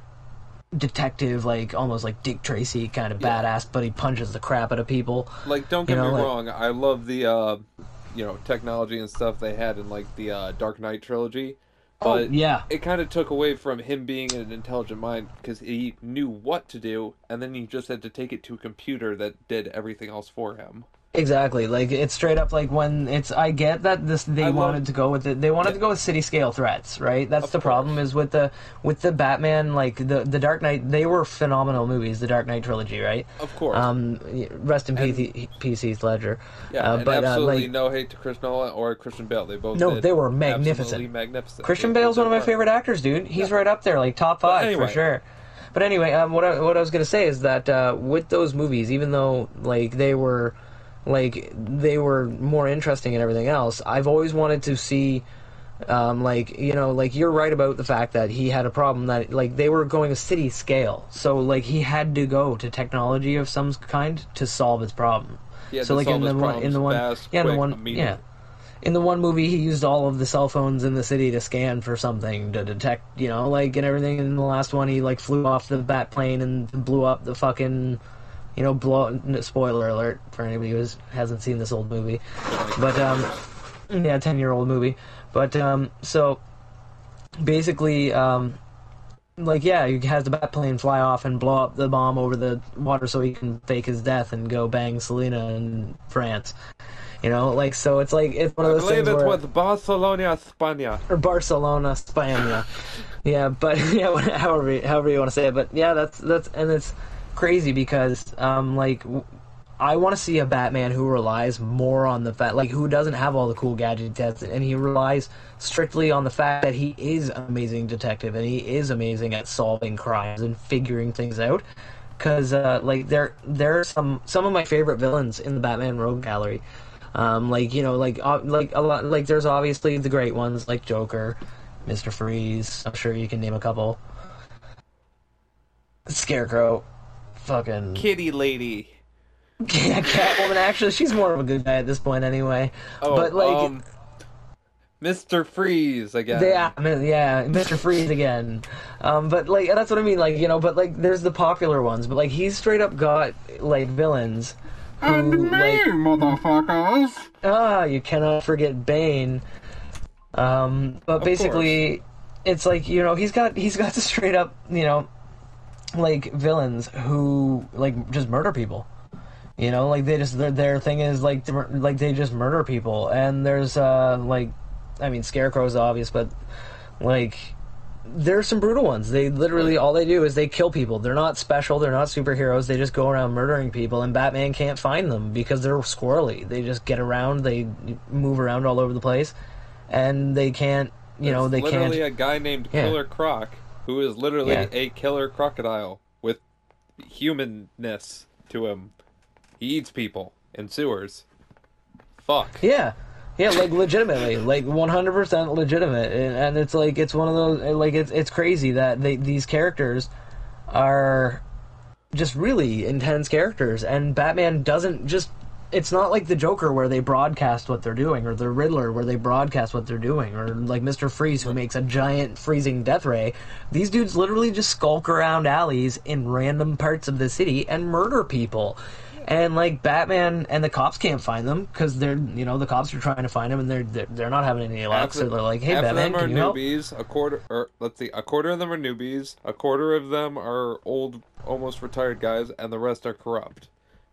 detective, like almost like Dick Tracy kind of Yeah. badass, but he punches the crap out of people. Like, don't You get know, me like- wrong. I love the, uh, you know, technology and stuff they had in like the uh, Dark Knight trilogy, but Oh, yeah. it kind of took away from him being an intelligent mind because he knew what to do, and then he just had to take it to a computer that did everything else for him. Exactly. Like it's straight up like when it's I get that this they I love- wanted to go with it. They wanted Yeah. to go with city scale threats, right? That's Of the problem is with the with the Batman like the the Dark Knight. They were phenomenal movies, the Dark Knight trilogy, right? Of course. Um, rest in peace, Heath Ledger. yeah, uh, but uh, absolutely like no hate to Chris Nolan or Christian Bale. They both No, they were magnificent. absolutely magnificent. Christian They Bale's one of my favorite actors, dude. He's right up there, like top five anyway. for sure. But anyway, um, what I, what I was gonna say is that uh, with those movies, even though like they were like they were more interesting and everything else, I've always wanted to see. Um, like you know, like you're right about the fact that he had a problem that like they were going a city scale, so like he had to go to technology of some kind to solve his problem. Had so like in the one in the one fast, yeah in the one yeah in the one movie he used all of the cell phones in the city to scan for something to detect you know like and everything in the last one he like flew off the bat plane and blew up the fucking you know blow spoiler alert for anybody who hasn't seen this old movie but um yeah 10 year old movie but um so basically um like yeah he has the bat plane fly off and blow up the bomb over the water so he can fake his death and go bang Selina in france you know like so it's like it's one of those I believe things it where was Barcelona, España. or Barcelona, Spain. yeah, but yeah, however however you want to say it, but yeah, that's that's and it's crazy because um like I want to see a Batman who relies more on the fact like who doesn't have all the cool gadgets and he relies strictly on the fact that he is an amazing detective and he is amazing at solving crimes and figuring things out. Cause uh, like there there are some some of my favorite villains in the Batman Rogue Gallery. Um, like you know, like uh, like a lot, like there's obviously the great ones like Joker, Mister Freeze. I'm sure you can name a couple. Scarecrow, fucking Kitty lady. yeah, Catwoman. Actually, she's more of a good guy at this point anyway. Oh, but like, um, Mr. Freeze again. yeah, I mean, yeah, Mister Freeze again. Um, but like that's what I mean. Like you know, but like there's the popular ones. But like he's straight up got like villains. Who, like, motherfuckers. Ah, you cannot forget Bane. Um, but Of basically, it's like you know he's got he's got the straight up you know like villains who like just murder people. You know, like they just their, their thing is like like they just murder people, and there's uh like, I mean Scarecrow's obvious, but like there's some brutal ones. They literally all they do is they kill people. They're not special. They're not superheroes. They just go around murdering people, and Batman can't find them because they're squirrely. They just get around. They move around all over the place, and they can't. You know, they There's can't. literally a guy named Yeah. Killer Croc who is literally Yeah. a killer crocodile with humanness to him. He eats people in sewers. Fuck. Yeah, yeah, like legitimately, like one hundred percent legitimate, and, and it's like it's one of those like it's it's crazy that they these characters are just really intense characters, and Batman doesn't just it's not like the Joker where they broadcast what they're doing, or the Riddler where they broadcast what they're doing, or like Mister Freeze who makes a giant freezing death ray. These dudes literally just skulk around alleys in random parts of the city and murder people. And like Batman and the cops can't find them because they're you know the cops are trying to find them and they're they're, they're not having any luck. Half So they're like, "Hey, half Batman, of them can are you help?" newbies. A quarter, or let's see, a quarter of them are newbies. A quarter of them are old, almost retired guys, and the rest are corrupt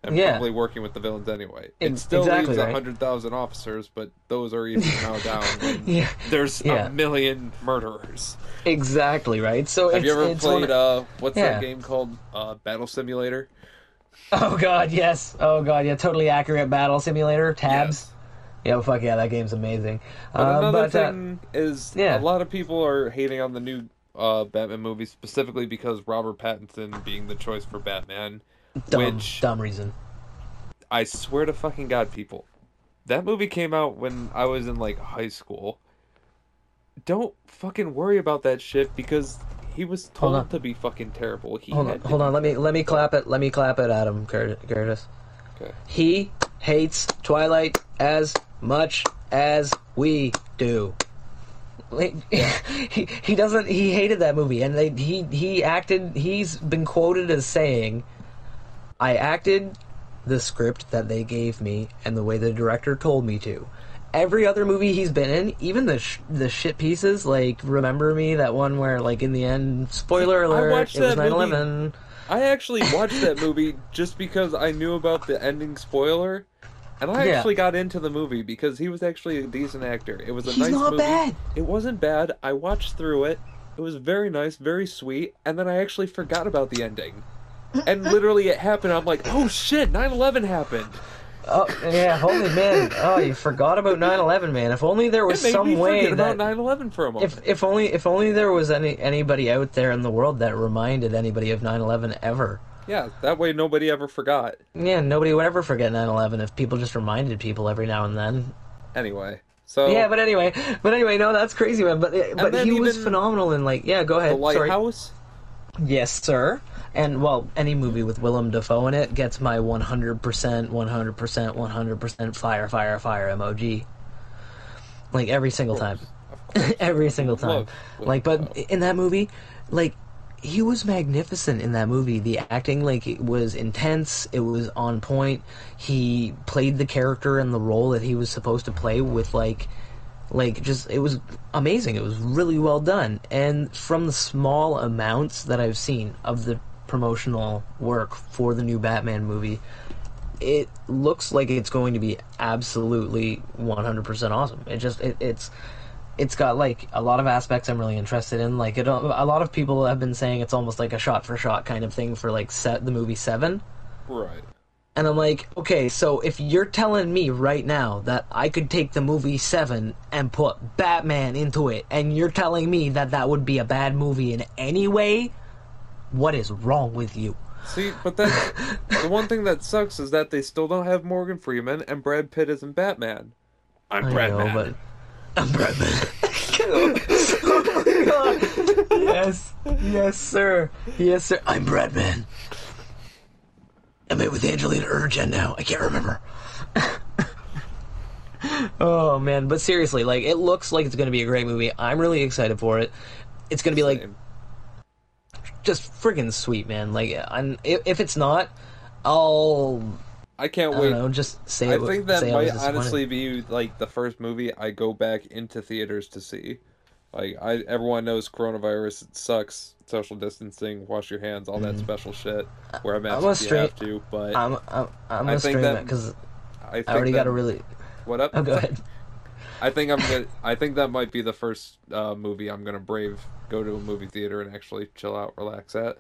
and Yeah. probably working with the villains anyway. It Ex- still exactly leaves a right. hundred thousand officers, but those are even now down. Yeah. There's Yeah. a million murderers. Exactly right. So Have it's, you ever played? of- Uh, what's Yeah. that game called? Uh, Battle Simulator. Oh god, yes. Oh god, yeah. Totally accurate battle simulator tabs. Yeah, fuck yeah, that game's amazing. But Uh, another but, uh, thing is, yeah. a lot of people are hating on the new uh, Batman movie specifically because Robert Pattinson being the choice for Batman. Dumb, which dumb reason. I swear to fucking god, people, that movie came out when I was in like high school. Don't fucking worry about that shit because he was told to be fucking terrible. He Hold on, hold on. Let me let me clap it. Let me clap it, Adam Cur- Curtis. Okay. He hates Twilight as much as we do. Like, he he doesn't. He hated that movie, and they, he he acted. He's been quoted as saying, "I acted the script that they gave me and the way the director told me to." Every other movie he's been in, even the sh- the shit pieces, like Remember Me, that one where, like, in the end, spoiler I alert, watched it was that 9/11. I actually watched that movie just because I knew about the ending spoiler. And I Yeah. actually got into the movie because he was actually a decent actor. It was a He's nice not movie. bad. It wasn't bad. I watched through it. It was very nice, very sweet, and then I actually forgot about the ending. And literally it happened. I'm like, "Oh shit, 9/11 happened." Oh yeah, holy man! Oh, you forgot about 9/11, man. If only there was some me way forget that about 9/11 for a moment. if if only if only there was any anybody out there in the world that reminded anybody of 9/11 ever. Yeah, that way nobody ever forgot. Yeah, nobody would ever forget 9/11 if people just reminded people every now and then. Anyway, so Yeah, but anyway, but anyway, no, that's crazy, man. But but he was phenomenal in like yeah. Go ahead. the ahead. Sorry. Yes, sir. And well, any movie with Willem Dafoe in it gets my 100%, 100%, 100% fire, fire, fire emoji. Like every single time. every single time. Like, but in that movie, like, he was magnificent in that movie. The acting, like, it was intense. It was on point. He played the character and the role that he was supposed to play with, like, like just it was amazing. It was really well done. And from the small amounts that I've seen of the promotional work for the new Batman movie, it looks like it's going to be absolutely 100% awesome. It just it, it's it's got like a lot of aspects I'm really interested in. Like it, a lot of people have been saying it's almost like a shot for shot kind of thing for like set the movie Seven. Right. And I'm like, okay, so if you're telling me right now that I could take the movie Seven and put Batman into it, and you're telling me that that would be a bad movie in any way, what is wrong with you? See, but that's the one thing that sucks is that they still don't have Morgan Freeman and Brad Pitt isn't Batman. I'm I Brad know, Man. but I'm Batman. oh god! Yes, yes, sir. Yes, sir. I'm Bradman. I'm it with Angelina Urgen now. I can't remember. oh man, but seriously, like it looks like it's going to be a great movie. I'm really excited for it. It's going to be like Same. Just friggin' sweet, man. Like, I'm, if, it's not, I'll I can't I wait. know, just say I it. think that say I was might honestly be like the first movie I go back into theaters to see. Like I, everyone knows coronavirus it sucks, social distancing, wash your hands, all that special shit. Wear a mask Mm-hmm. a if you have to. But I'm I'm, I'm I gonna think stream that- it because I I already that, got a really. what up? Oh, go ahead. I think I'm gonna. I think that might be the first uh, movie I'm gonna brave go to a movie theater and actually chill out, relax at.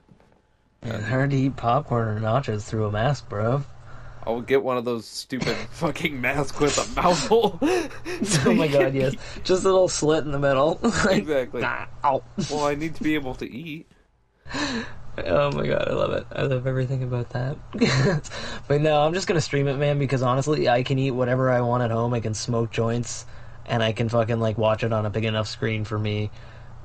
Man, hard to eat popcorn or nachos through a mask, bro. I'll get one of those stupid fucking masks with a mouth hole. Oh my god, yes. Just a little slit in the middle. like, Exactly. ah, ow. Well, I need to be able to eat. Oh my god, I love it. I love everything about that. but no, I'm just gonna stream it, man, because honestly, I can eat whatever I want at home. I can smoke joints, and I can fucking like watch it on a big enough screen for me.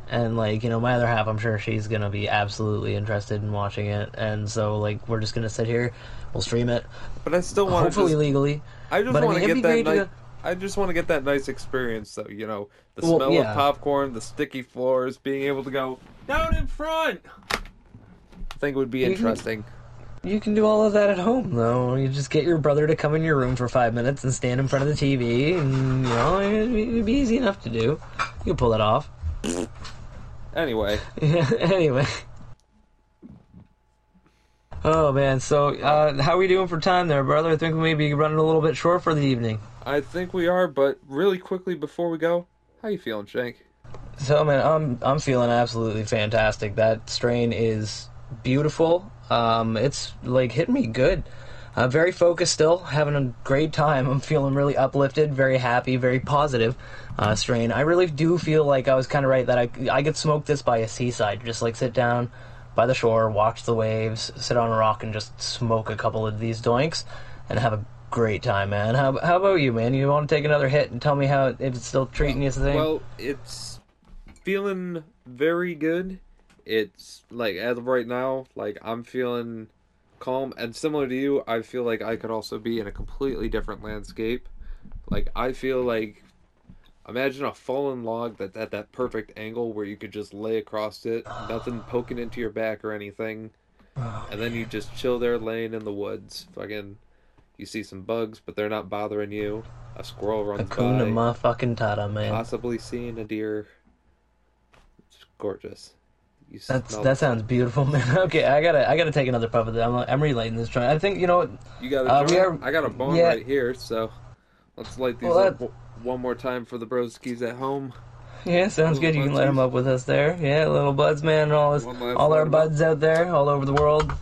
and like you know my other half i'm sure she's gonna be absolutely interested in watching it and so like we're just gonna sit here we'll stream it But I still want to hopefully just, legally I just but I want mean, to get that. I just want to get that nice experience, though. You know, the Well, smell yeah. of popcorn, the sticky floors, being able to go down in front. I think would be interesting. You can do all of that at home though you just get your brother to come in your room for five minutes and stand in front of the tv and you know it'd be, easy enough to do you can pull it off Anyway, anyway oh man so uh, how are we doing for time there brother i think we may be running a little bit short for the evening I think we are. But really quickly before we go, how you feeling, Shank? So man, I'm I'm feeling absolutely fantastic. That strain is beautiful. Um, it's like hitting me good. I'm very focused still, having a great time. I'm feeling really uplifted, very happy, very positive. Uh, strain. I really do feel like I was kind of right that I I could smoke this by a seaside, just like sit down by the shore, watch the waves, sit on a rock, and just smoke a couple of these doinks, and have a great time, man. How how about you, man? You want to take another hit and tell me how if it's still treating you the same? Well, it's feeling very good. It's like as of right now, like I'm feeling calm and similar to you. I feel like I could also be in a completely different landscape. Like I feel like imagine a fallen log that's at that perfect angle where you could just lay across it, nothing poking into your back or anything, and then you just chill there, laying in the woods. Fucking, you see some bugs, but they're not bothering you. A squirrel runs Hakuna by motherfucking Tata, man. possibly seeing a deer. It's gorgeous. You That's smell that sounds beautiful, man. Okay, I gotta I gotta take another puff of that. I'm, I'm relighting this joint. I think you know what. You got a uh, are- I got a bone yeah. right here, so let's light these Well, up that- one more time for the broskis at home. Yeah, sounds good. You can let them up with us there. Yeah, little buds, man, and all last all our buds out there, all over the world.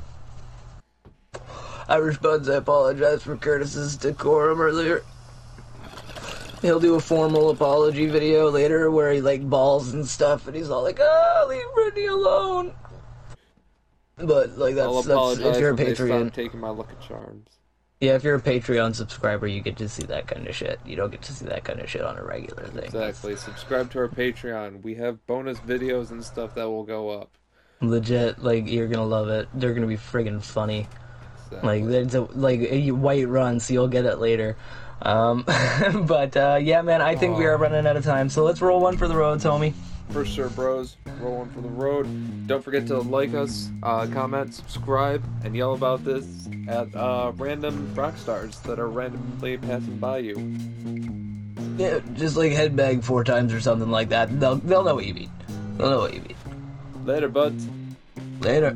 Irish buds, I apologize for Curtis's decorum earlier. He'll do a formal apology video later where he like balls and stuff, and he's all like, "Ah, leave Britney alone." But like that's, that's if you're a when they stop Patreon. taking my Lucky Charms. Yeah, if you're a Patreon subscriber, you get to see that kind of shit. You don't get to see that kind of shit on a regular thing. Exactly. Subscribe to our Patreon. We have bonus videos and stuff that will go up. Legit, like you're gonna love it. They're gonna be friggin' funny. Exactly. Like there's a like a white run, so you'll get it later. Um, but uh, yeah, man, I think we are running out of time. So let's roll one for the road, Tommy. For sure, bros. Roll one for the road. Don't forget to like us, uh, comment, subscribe, and yell about this at uh, random rock stars that are randomly passing by you. Yeah, just like headbang four times or something like that. They'll they'll know what you mean. They'll know what you mean. Later, buds. Later.